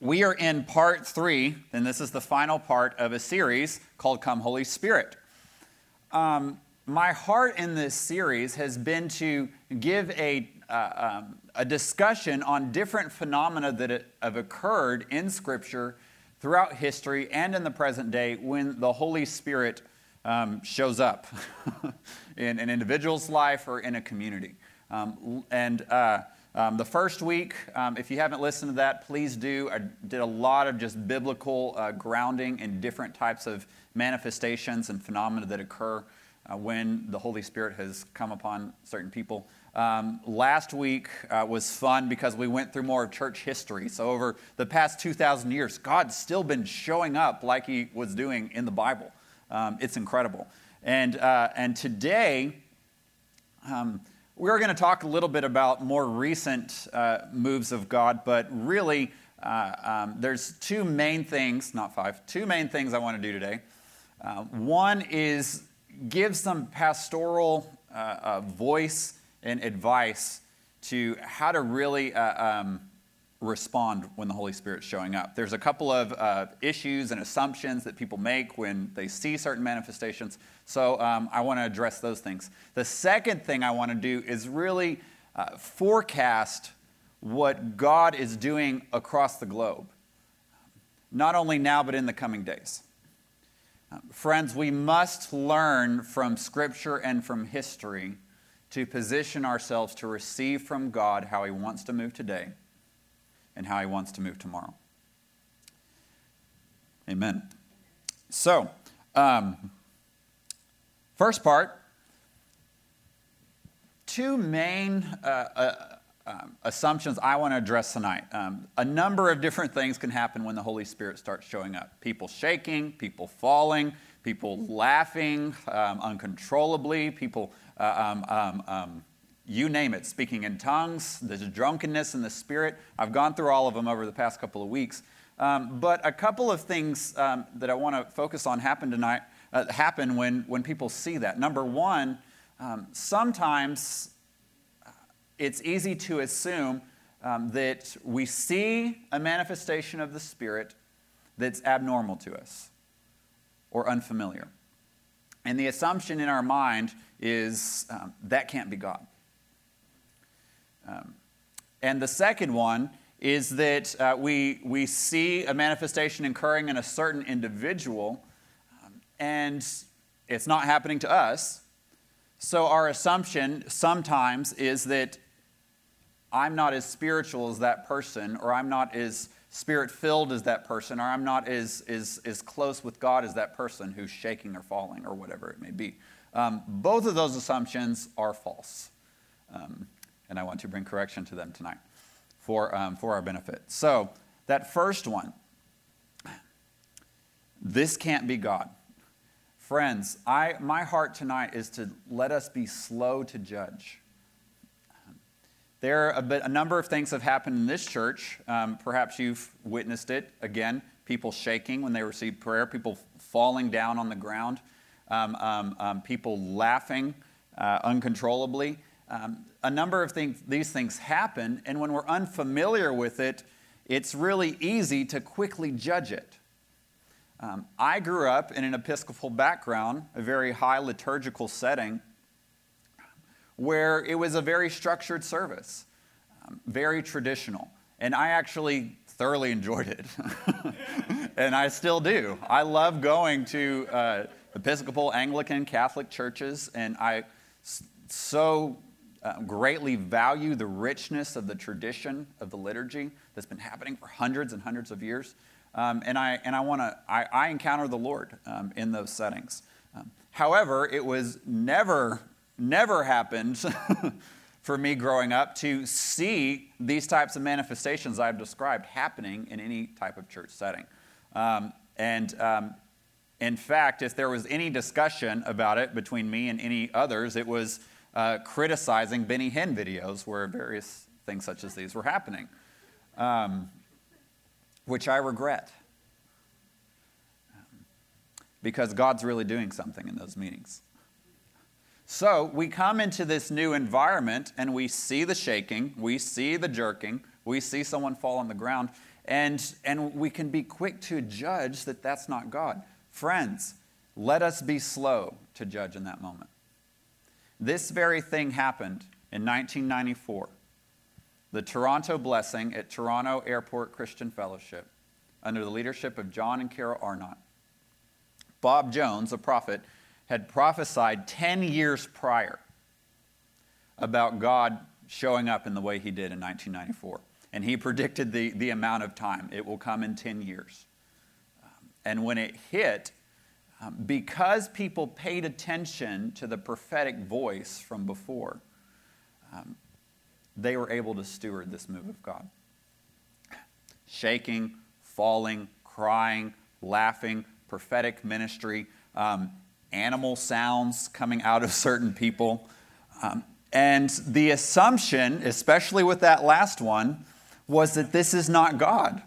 we are in part three, and this is the final part of a series called Come Holy Spirit. Um, my heart in this series has been to give a, uh, um, a discussion on different phenomena that have occurred in Scripture throughout history and in the present day when the Holy Spirit um, shows up in an individual's life or in a community. Um, and uh, um, the first week, um, if you haven't listened to that, please do. I did a lot of just biblical uh, grounding in different types of manifestations and phenomena that occur uh, when the Holy Spirit has come upon certain people. Um, last week uh, was fun because we went through more of church history. So, over the past 2,000 years, God's still been showing up like He was doing in the Bible. Um, it's incredible. And, uh, and today, um, we're going to talk a little bit about more recent uh, moves of God, but really, uh, um, there's two main things, not five, two main things I want to do today. Uh, one is give some pastoral uh, uh, voice and advice to how to really uh, um, respond when the Holy Spirit's showing up. There's a couple of uh, issues and assumptions that people make when they see certain manifestations. So um, I want to address those things. The second thing I want to do is really uh, forecast what God is doing across the globe, not only now, but in the coming days. Um, friends, we must learn from Scripture and from history to position ourselves to receive from God how He wants to move today and how he wants to move tomorrow. Amen. So, um, first part two main uh, uh, um, assumptions I want to address tonight. Um, a number of different things can happen when the Holy Spirit starts showing up people shaking, people falling, people laughing um, uncontrollably, people uh, um, um, you name it, speaking in tongues, there's drunkenness in the spirit. I've gone through all of them over the past couple of weeks. Um, but a couple of things um, that I want to focus on happen tonight, uh, happen when, when people see that. Number one, um, sometimes uh, it's easy to assume um, that we see a manifestation of the Spirit that's abnormal to us or unfamiliar. And the assumption in our mind is um, that can't be God. Um, and the second one is that uh, we, we see a manifestation occurring in a certain individual, um, and it's not happening to us. So our assumption sometimes is that I'm not as spiritual as that person, or I'm not as spirit filled as that person, or I'm not as, as, as close with God as that person who's shaking or falling, or whatever it may be. Um, both of those assumptions are false. Um, and I want to bring correction to them tonight for, um, for our benefit. So, that first one this can't be God. Friends, I, my heart tonight is to let us be slow to judge. There are a, bit, a number of things have happened in this church. Um, perhaps you've witnessed it. Again, people shaking when they receive prayer, people falling down on the ground, um, um, um people laughing uh, uncontrollably um, a number of things, these things happen, and when we're unfamiliar with it, it's really easy to quickly judge it. Um, I grew up in an Episcopal background, a very high liturgical setting, where it was a very structured service, um, very traditional. And I actually thoroughly enjoyed it. and I still do. I love going to uh, Episcopal, Anglican, Catholic churches, and I so uh, greatly value the richness of the tradition of the liturgy that's been happening for hundreds and hundreds of years. Um, and I, and I want to, I, I, encounter the Lord um, in those settings. Um, however, it was never, never happened for me growing up to see these types of manifestations I've described happening in any type of church setting. Um, and um, in fact, if there was any discussion about it between me and any others, it was uh, criticizing Benny Hinn videos where various things such as these were happening, um, which I regret. Because God's really doing something in those meetings. So we come into this new environment and we see the shaking, we see the jerking, we see someone fall on the ground, And, and we can be quick to judge that that's not God. Friends, let us be slow to judge in that moment. This very thing happened in 1994. The Toronto Blessing at Toronto Airport Christian Fellowship, under the leadership of John and Carol Arnott. Bob Jones, a prophet, had prophesied 10 years prior about God showing up in the way he did in 1994. And he predicted the, the amount of time. It will come in 10 years. Um, and when it hit, um, because people paid attention to the prophetic voice from before, um, they were able to steward this move of God. Shaking, falling, crying, laughing, prophetic ministry, um, animal sounds coming out of certain people. Um, and the assumption, especially with that last one, was that this is not God.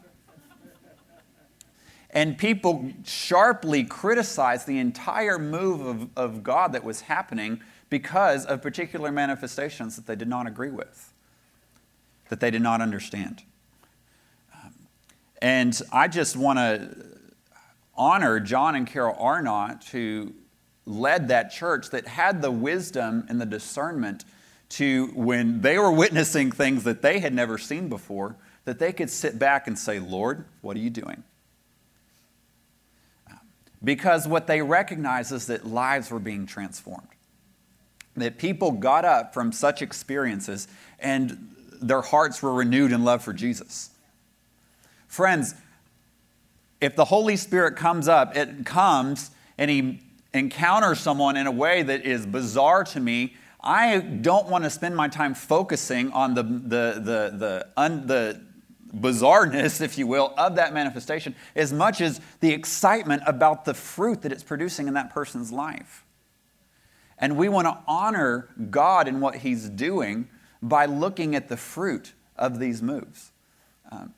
And people sharply criticized the entire move of, of God that was happening because of particular manifestations that they did not agree with, that they did not understand. Um, and I just want to honor John and Carol Arnott, who led that church that had the wisdom and the discernment to, when they were witnessing things that they had never seen before, that they could sit back and say, Lord, what are you doing? Because what they recognized is that lives were being transformed. That people got up from such experiences and their hearts were renewed in love for Jesus. Friends, if the Holy Spirit comes up, it comes and he encounters someone in a way that is bizarre to me, I don't want to spend my time focusing on the, the, the, the, un, the bizarreness, if you will, of that manifestation as much as the excitement about the fruit that it's producing in that person's life. And we want to honor God in what He's doing by looking at the fruit of these moves. Um,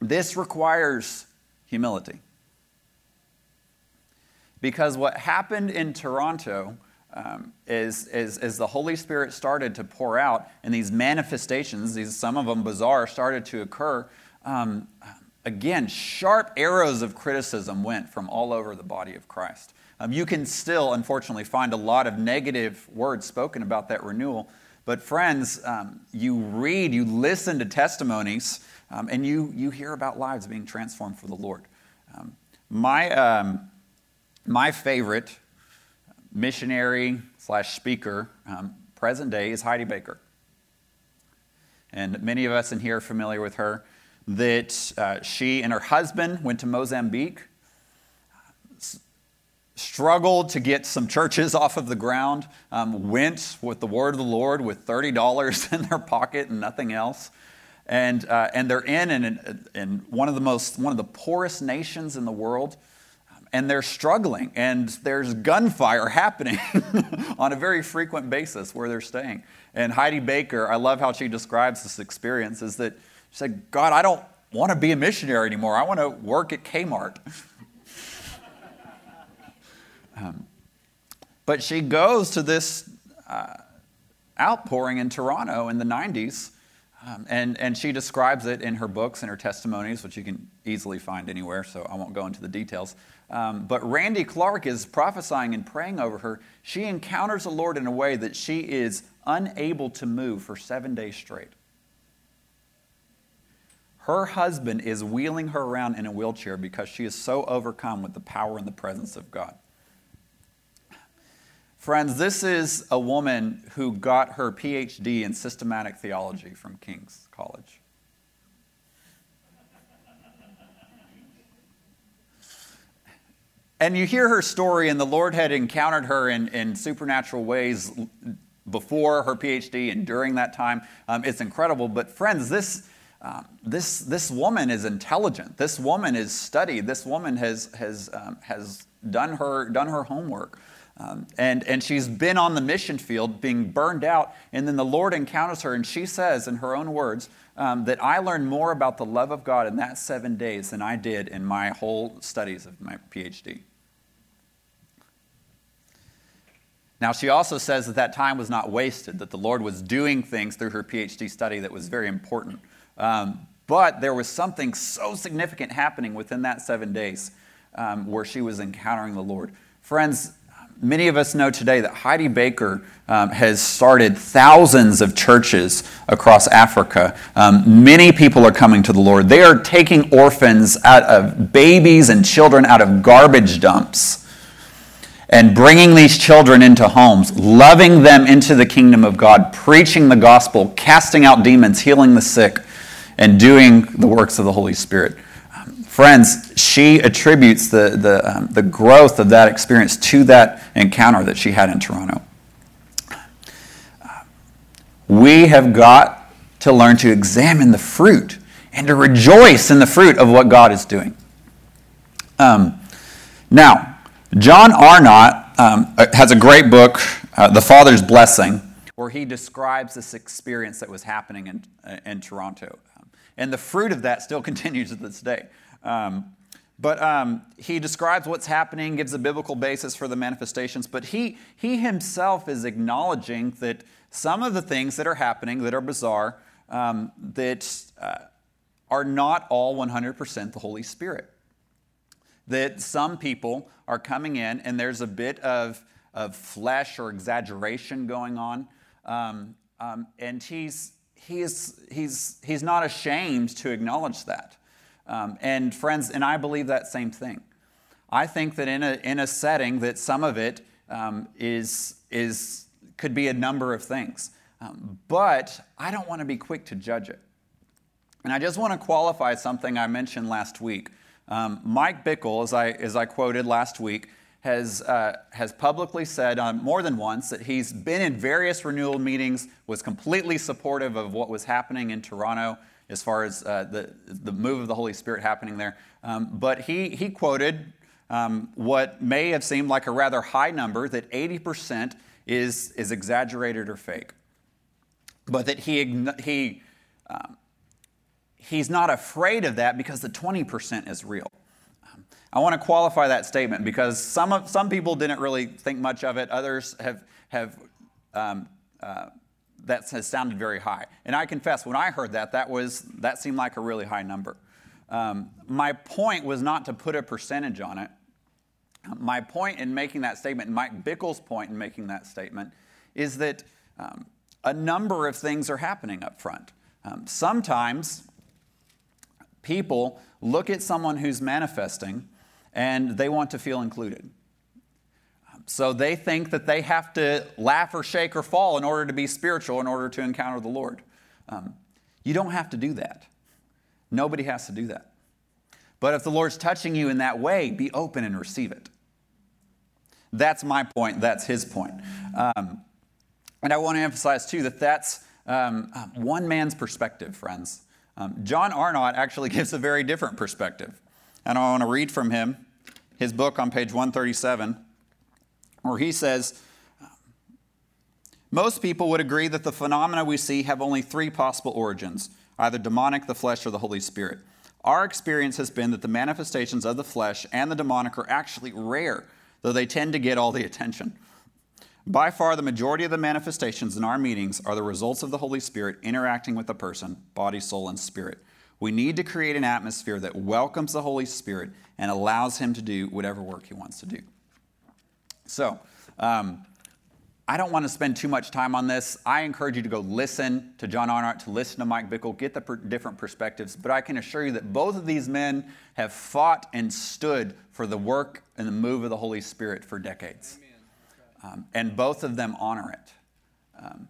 this requires humility. Because what happened in Toronto um, is, is, as the Holy Spirit started to pour out and these manifestations, these, some of them bizarre, started to occur, um, again, sharp arrows of criticism went from all over the body of Christ. Um, you can still, unfortunately, find a lot of negative words spoken about that renewal. But, friends, um, you read, you listen to testimonies, um, and you, you hear about lives being transformed for the Lord. Um, my, my favorite missionary slash speaker, um, present day, is Heidi Baker. And many of us in here are familiar with her. That uh, she and her husband went to Mozambique, struggled to get some churches off of the ground, um, went with the word of the Lord with $30 in their pocket and nothing else. And, uh, and they're in, in, in one of the most, one of the poorest nations in the world and they're struggling, and there's gunfire happening on a very frequent basis where they're staying. And Heidi Baker, I love how she describes this experience, is that she said, God, I don't want to be a missionary anymore. I want to work at Kmart. um, but she goes to this uh, outpouring in Toronto in the 90s, um, and, and she describes it in her books and her testimonies, which you can easily find anywhere, so I won't go into the details. Um, but Randy Clark is prophesying and praying over her. She encounters the Lord in a way that she is unable to move for seven days straight. Her husband is wheeling her around in a wheelchair because she is so overcome with the power and the presence of God. Friends, this is a woman who got her PhD in systematic theology from King's College. And you hear her story, and the Lord had encountered her in, in supernatural ways before her PhD and during that time. Um, it's incredible. But, friends, this, um, this, this woman is intelligent. This woman is studied. This woman has, has, um, has done, her, done her homework. Um, and, and she's been on the mission field being burned out. And then the Lord encounters her, and she says, in her own words, um, that I learned more about the love of God in that seven days than I did in my whole studies of my PhD. Now, she also says that that time was not wasted, that the Lord was doing things through her PhD study that was very important. Um, But there was something so significant happening within that seven days um, where she was encountering the Lord. Friends, many of us know today that Heidi Baker um, has started thousands of churches across Africa. Um, many people are coming to the Lord. They are taking orphans out of babies and children out of garbage dumps and bringing these children into homes, loving them into the kingdom of God, preaching the gospel, casting out demons, healing the sick, and doing the works of the Holy Spirit. Um, friends, she attributes the, the, um, the growth of that experience to that encounter that she had in Toronto. We have got to learn to examine the fruit and to rejoice in the fruit of what God is doing. Um, now, John Arnott um, uh, has a great book, uh, The Father's Blessing, where he describes this experience that was happening in, uh, in Toronto. Um, and the fruit of that still continues to this day. Um, but um, he describes what's happening, gives a biblical basis for the manifestations, but he, he himself is acknowledging that some of the things that are happening that are bizarre, um, that uh, are not all 100% the Holy Spirit that some people are coming in and there's a bit of, of flesh or exaggeration going on. Um, um, and he's, he's, he's, he's not ashamed to acknowledge that. Um, and friends, and I believe that same thing. I think that in a, in a setting that some of it um, is is, could be a number of things. Um, but I don't want to be quick to judge it. And I just want to qualify something I mentioned last week. Um, Mike Bickle, as I, as I quoted last week, has, uh, has publicly said uh, more than once that he's been in various renewal meetings, was completely supportive of what was happening in Toronto as far as uh, the, the move of the Holy Spirit happening there. Um, but he, he quoted um, what may have seemed like a rather high number that 80% is, is exaggerated or fake. But that he, he um, he's not afraid of that because the 20% is real. I want to qualify that statement because some, of, some people didn't really think much of it. Others have, have um, uh, that has sounded very high. And I confess, when I heard that, that, was, that seemed like a really high number. Um, my point was not to put a percentage on it. My point in making that statement, Mike Bickle's point in making that statement, is that um, a number of things are happening up front. Um, sometimes people look at someone who's manifesting and they want to feel included. So they think that they have to laugh or shake or fall in order to be spiritual, in order to encounter the Lord. Um, you don't have to do that. Nobody has to do that. But if the Lord's touching you in that way, be open and receive it. That's my point. That's his point. Um, and I want to emphasize, too, that that's um, one man's perspective, friends. Um, John Arnott actually gives a very different perspective. And I want to read from him his book on page 137, where he says Most people would agree that the phenomena we see have only three possible origins either demonic, the flesh, or the Holy Spirit. Our experience has been that the manifestations of the flesh and the demonic are actually rare, though they tend to get all the attention. By far, the majority of the manifestations in our meetings are the results of the Holy Spirit interacting with the person, body, soul, and spirit. We need to create an atmosphere that welcomes the Holy Spirit and allows Him to do whatever work He wants to do. So, um, I don't want to spend too much time on this. I encourage you to go listen to John Arnott, to listen to Mike Bickle, get the per- different perspectives. But I can assure you that both of these men have fought and stood for the work and the move of the Holy Spirit for decades. Um, and both of them honor it. Um,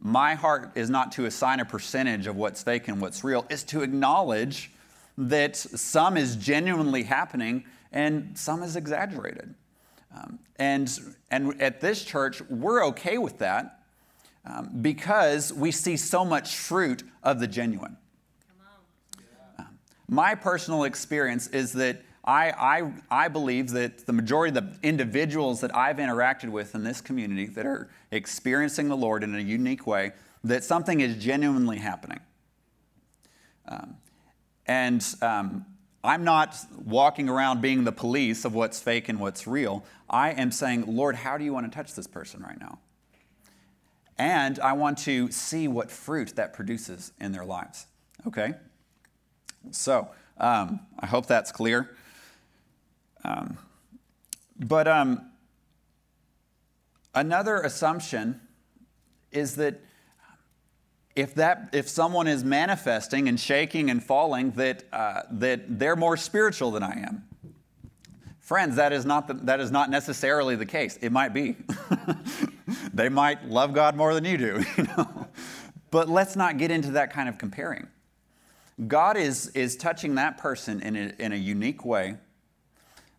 my heart is not to assign a percentage of what's fake and what's real, is to acknowledge that some is genuinely happening and some is exaggerated. Um, and, and at this church, we're okay with that um, because we see so much fruit of the genuine. Um, my personal experience is that I, I, I believe that the majority of the individuals that I've interacted with in this community that are experiencing the Lord in a unique way, that something is genuinely happening. Um, and um, I'm not walking around being the police of what's fake and what's real. I am saying, Lord, how do you want to touch this person right now? And I want to see what fruit that produces in their lives. Okay? So um, I hope that's clear. Um, but um, another assumption is that if that if someone is manifesting and shaking and falling, that uh, that they're more spiritual than I am. Friends, that is not the, that is not necessarily the case. It might be. they might love God more than you do, you know. But let's not get into that kind of comparing. God is is touching that person in a, in a unique way,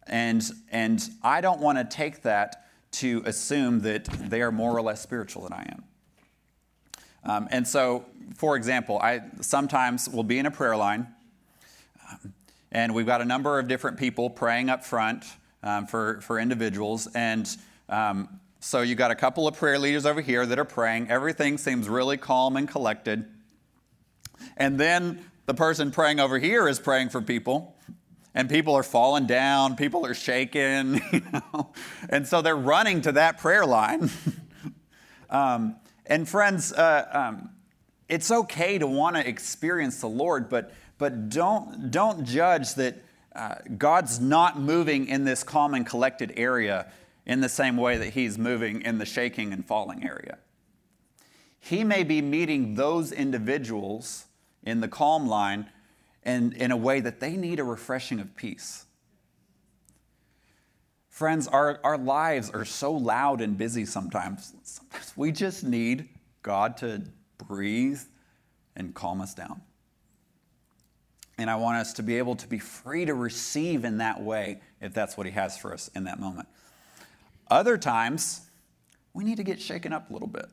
and and I don't want to take that to assume that they are more or less spiritual than I am. Um, and so, for example, I sometimes will be in a prayer line, um, and we've got a number of different people praying up front um, for, for individuals. And um, so you've got a couple of prayer leaders over here that are praying. Everything seems really calm and collected. And then the person praying over here is praying for people and people are falling down, people are shaking, you know, and so they're running to that prayer line. um, and friends, uh, um, it's okay to want to experience the Lord, but, but don't, don't judge that uh, God's not moving in this calm and collected area in the same way that He's moving in the shaking and falling area. He may be meeting those individuals in the calm line and in a way that they need a refreshing of peace. Friends, our, our lives are so loud and busy sometimes. Sometimes we just need God to breathe and calm us down. And I want us to be able to be free to receive in that way if that's what He has for us in that moment. Other times, we need to get shaken up a little bit.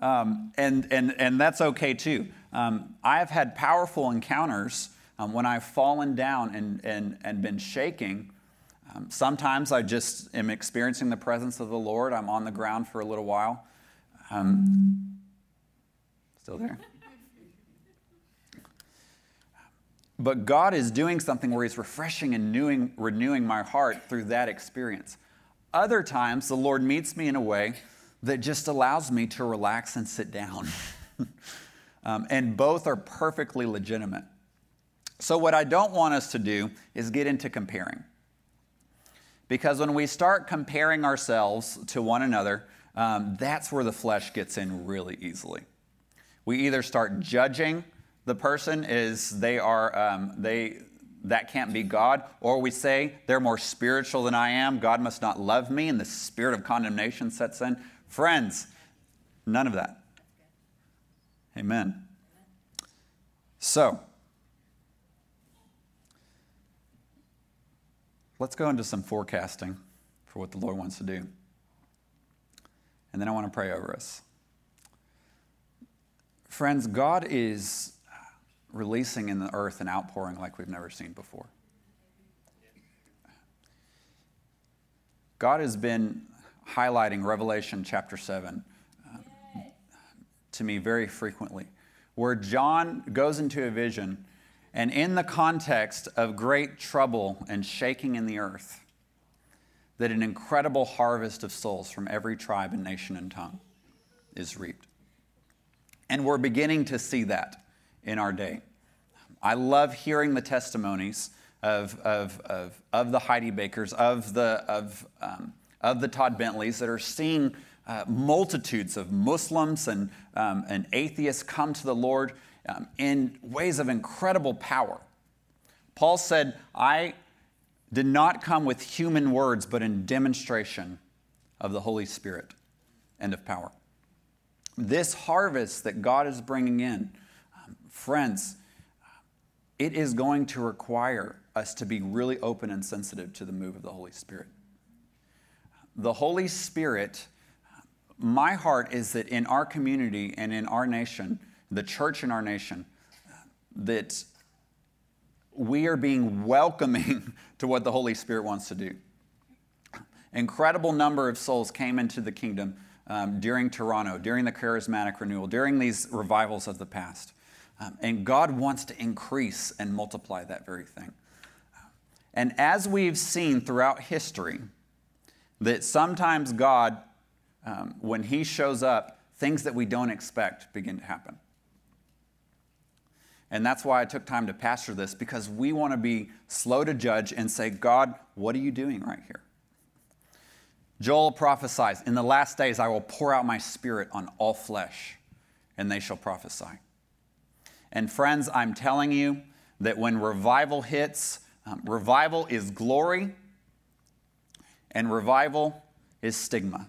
Um, and, and, and that's okay too. Um, I've had powerful encounters um, when I've fallen down and, and, and been shaking, um, sometimes I just am experiencing the presence of the Lord. I'm on the ground for a little while. Um, still there? But God is doing something where He's refreshing and renewing, renewing my heart through that experience. Other times, the Lord meets me in a way that just allows me to relax and sit down. um, and both are perfectly legitimate. So, what I don't want us to do is get into comparing. Because when we start comparing ourselves to one another, um, that's where the flesh gets in really easily. We either start judging the person as they are, um, they, that can't be God, or we say they're more spiritual than I am, God must not love me, and the spirit of condemnation sets in. Friends, none of that. Amen. So, let's go into some forecasting for what the Lord wants to do. And then I want to pray over us. Friends, God is releasing in the earth an outpouring like we've never seen before. God has been highlighting Revelation chapter 7 uh, to me very frequently, where John goes into a vision and in the context of great trouble and shaking in the earth, that an incredible harvest of souls from every tribe and nation and tongue is reaped. And we're beginning to see that in our day. I love hearing the testimonies of, of, of, of the Heidi Bakers, of the, of, um, of the Todd Bentleys that are seeing uh, multitudes of Muslims and, um, and atheists come to the Lord um, in ways of incredible power. Paul said, I did not come with human words, but in demonstration of the Holy Spirit and of power. This harvest that God is bringing in, um, friends, it is going to require us to be really open and sensitive to the move of the Holy Spirit. The Holy Spirit, my heart is that in our community and in our nation, the church in our nation, that we are being welcoming to what the Holy Spirit wants to do. Incredible number of souls came into the kingdom um, during Toronto, during the charismatic renewal, during these revivals of the past. Um, and God wants to increase and multiply that very thing. And as we've seen throughout history, that sometimes God, um, when He shows up, things that we don't expect begin to happen. And that's why I took time to pastor this, because we want to be slow to judge and say, God, what are you doing right here? Joel prophesies, In the last days I will pour out my spirit on all flesh, and they shall prophesy. And friends, I'm telling you that when revival hits, um, revival is glory, and revival is stigma.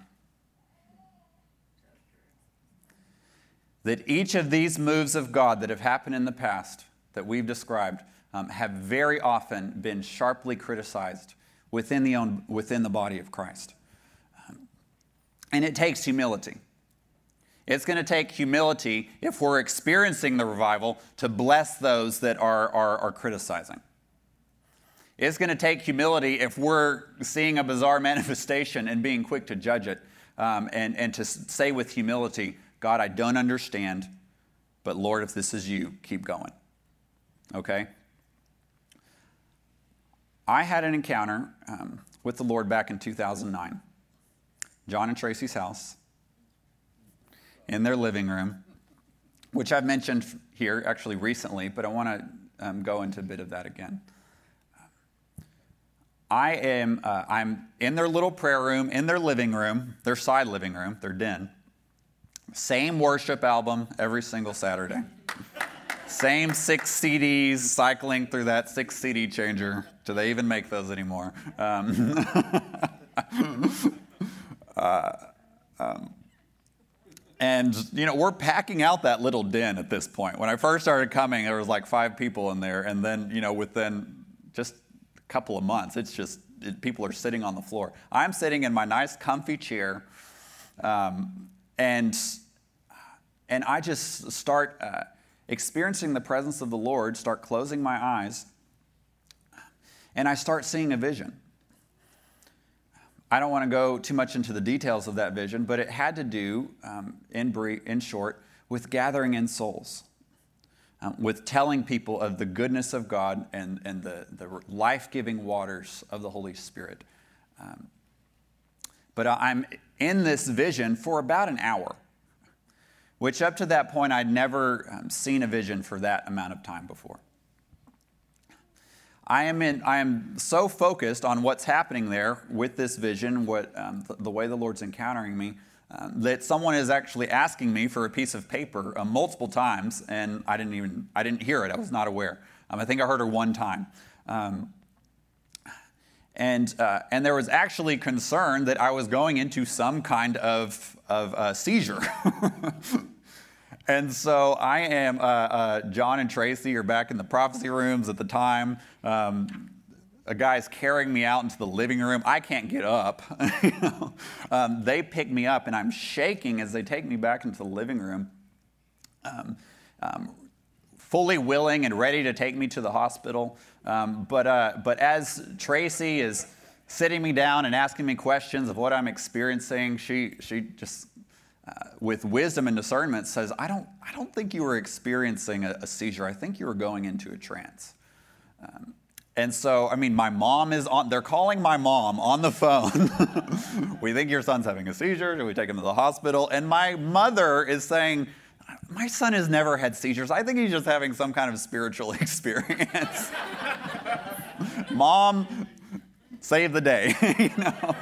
That each of these moves of God that have happened in the past that we've described um, have very often been sharply criticized within the, own, within the body of Christ. Um, and it takes humility. It's going to take humility if we're experiencing the revival to bless those that are, are, are criticizing. It's going to take humility if we're seeing a bizarre manifestation and being quick to judge it um, and, and to say with humility, God, I don't understand, but Lord, if this is you, keep going. Okay? I had an encounter um, with the Lord back in 2009. John and Tracy's house, in their living room, which I've mentioned here actually recently, but I want to um, go into a bit of that again. I am uh, I'm in their little prayer room, in their living room, their side living room, their den. Same worship album every single Saturday. Same six CDs cycling through that six CD changer. Do they even make those anymore? Um, uh, um, and you know we're packing out that little den at this point. When I first started coming, there was like five people in there, and then you know within just a couple of months, it's just it, people are sitting on the floor. I'm sitting in my nice, comfy chair, um, and and I just start uh, experiencing the presence of the Lord, start closing my eyes, and I start seeing a vision. I don't want to go too much into the details of that vision, but it had to do, um, in, brief, in short, with gathering in souls, um, with telling people of the goodness of God and, and the, the life giving waters of the Holy Spirit. Um, but I'm in this vision for about an hour which up to that point I'd never um, seen a vision for that amount of time before. I am, in, I am so focused on what's happening there with this vision, what, um, the, the, way the Lord's encountering me, um, that someone is actually asking me for a piece of paper uh, multiple times, and I didn't even I didn't hear it. I was not aware. Um, I think I heard her one time. Um, and, uh, and there was actually concern that I was going into some kind of, of uh, seizure. And so I am, uh, uh, John and Tracy are back in the prophecy rooms at the time. Um, a guy's carrying me out into the living room. I can't get up. um, they pick me up, and I'm shaking as they take me back into the living room, um, um fully willing and ready to take me to the hospital. Um, but, uh, but as Tracy is sitting me down and asking me questions of what I'm experiencing, she, she just uh, with wisdom and discernment says, I don't, I don't think you were experiencing a, a seizure. I think you were going into a trance. Um, and so, I mean, my mom is on, they're calling my mom on the phone. we think your son's having a seizure. Do we take him to the hospital? And my mother is saying, My son has never had seizures. I think he's just having some kind of spiritual experience. mom, save the day. you know?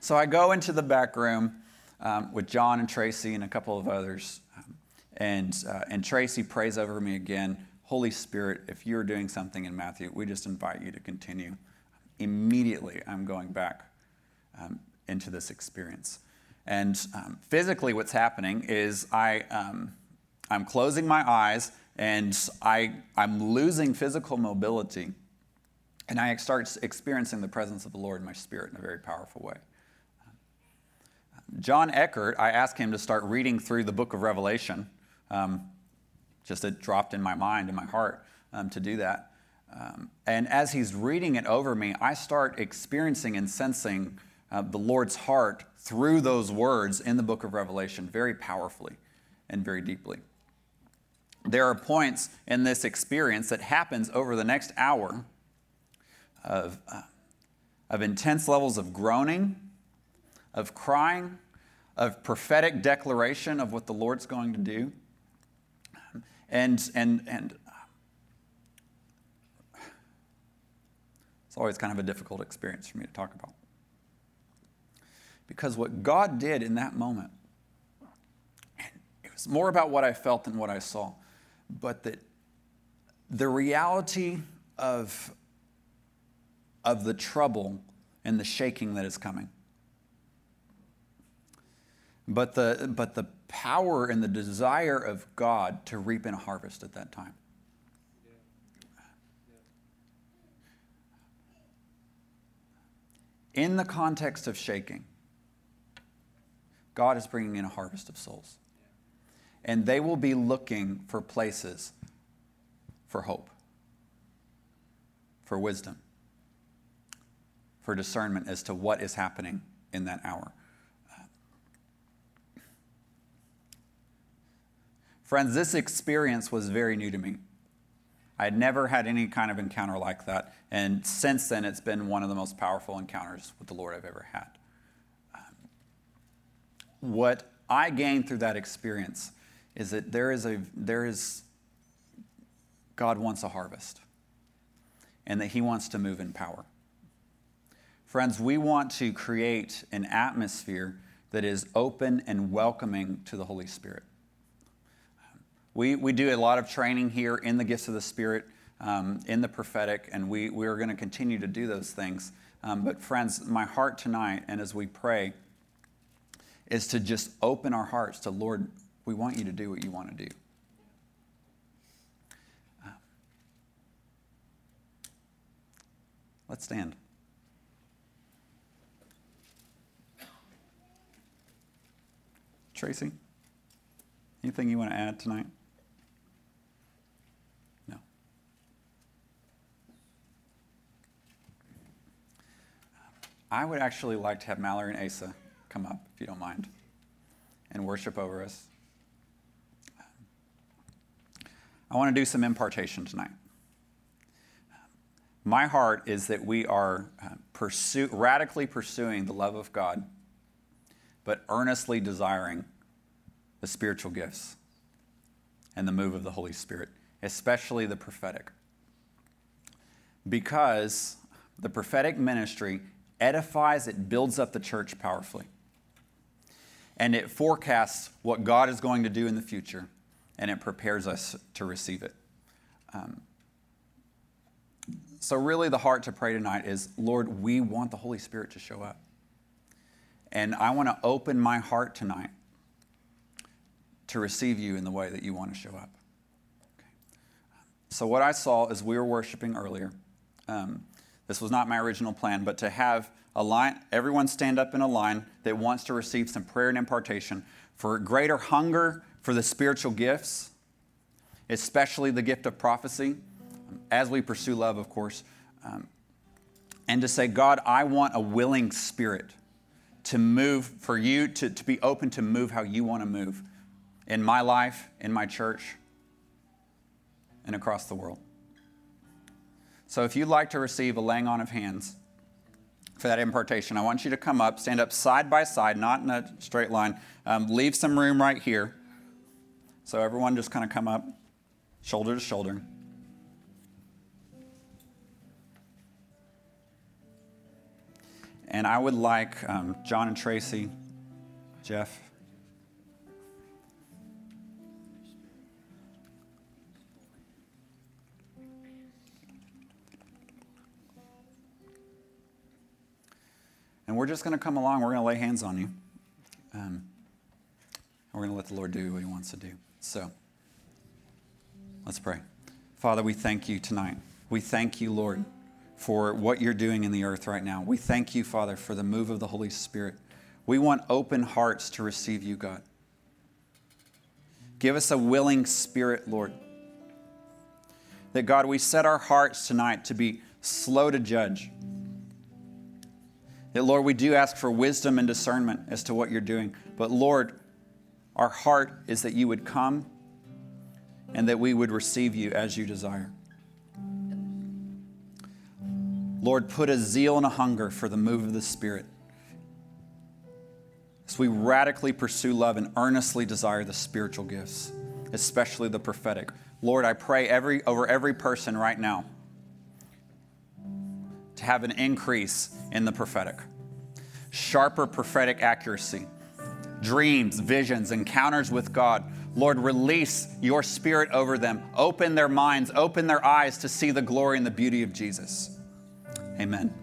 So I go into the back room um, with John and Tracy and a couple of others. Um, and, uh, and Tracy prays over me again Holy Spirit, if you're doing something in Matthew, we just invite you to continue. Immediately, I'm going back um, into this experience. And um, physically, what's happening is I, um, I'm closing my eyes and I, I'm losing physical mobility. And I start experiencing the presence of the Lord in my spirit in a very powerful way. John Eckert, I asked him to start reading through the book of Revelation. Um, just it dropped in my mind, in my heart, um, to do that. Um, and as he's reading it over me, I start experiencing and sensing uh, the Lord's heart through those words in the book of Revelation very powerfully and very deeply. There are points in this experience that happens over the next hour of, uh, of intense levels of groaning of crying, of prophetic declaration of what the Lord's going to do. And, and, and it's always kind of a difficult experience for me to talk about. Because what God did in that moment, it was more about what I felt than what I saw, but that the reality of, of the trouble and the shaking that is coming. But the, but the power and the desire of God to reap in a harvest at that time. In the context of shaking, God is bringing in a harvest of souls. And they will be looking for places for hope, for wisdom, for discernment as to what is happening in that hour. Friends, this experience was very new to me. I had never had any kind of encounter like that. And since then, it's been one of the most powerful encounters with the Lord I've ever had. What I gained through that experience is that there is a, there is, God wants a harvest and that He wants to move in power. Friends, we want to create an atmosphere that is open and welcoming to the Holy Spirit. We, we do a lot of training here in the gifts of the Spirit, um, in the prophetic, and we, we are going to continue to do those things. Um, but, friends, my heart tonight, and as we pray, is to just open our hearts to Lord, we want you to do what you want to do. Uh, let's stand. Tracy, anything you want to add tonight? No. I would actually like to have Mallory and Asa come up, if you don't mind, and worship over us. I want to do some impartation tonight. My heart is that we are uh, pursue, radically pursuing the love of God, but earnestly desiring the spiritual gifts and the move of the Holy Spirit, especially the prophetic. Because the prophetic ministry edifies, it builds up the church powerfully. And it forecasts what God is going to do in the future, and it prepares us to receive it. Um, so, really, the heart to pray tonight is Lord, we want the Holy Spirit to show up. And I want to open my heart tonight to receive you in the way that you want to show up. Okay. So, what I saw as we were worshiping earlier, um, this was not my original plan, but to have a line, everyone stand up in a line that wants to receive some prayer and impartation for greater hunger for the spiritual gifts, especially the gift of prophecy, as we pursue love, of course. Um, and to say, God, I want a willing spirit to move, for you to, to be open to move how you want to move in my life, in my church, and across the world. So if you'd like to receive a laying on of hands for that impartation, I want you to come up, stand up side by side, not in a straight line. Um, leave some room right here. So everyone just kind of come up, shoulder to shoulder. And I would like um, John and Tracy, Jeff, And we're just going to come along. We're going to lay hands on you. Um, we're going to let the Lord do what He wants to do. So, let's pray. Father, we thank you tonight. We thank you, Lord, for what you're doing in the earth right now. We thank you, Father, for the move of the Holy Spirit. We want open hearts to receive you, God. Give us a willing spirit, Lord. That, God, we set our hearts tonight to be slow to judge that, Lord, we do ask for wisdom and discernment as to what you're doing. But, Lord, our heart is that you would come and that we would receive you as you desire. Lord, put a zeal and a hunger for the move of the Spirit as we radically pursue love and earnestly desire the spiritual gifts. especially the prophetic. Lord, I pray every, over every person right now to have an increase in the prophetic, sharper prophetic accuracy, dreams, visions, encounters with God. Lord, release your spirit over them. Open their minds, open their eyes to see the glory and the beauty of Jesus. Amen.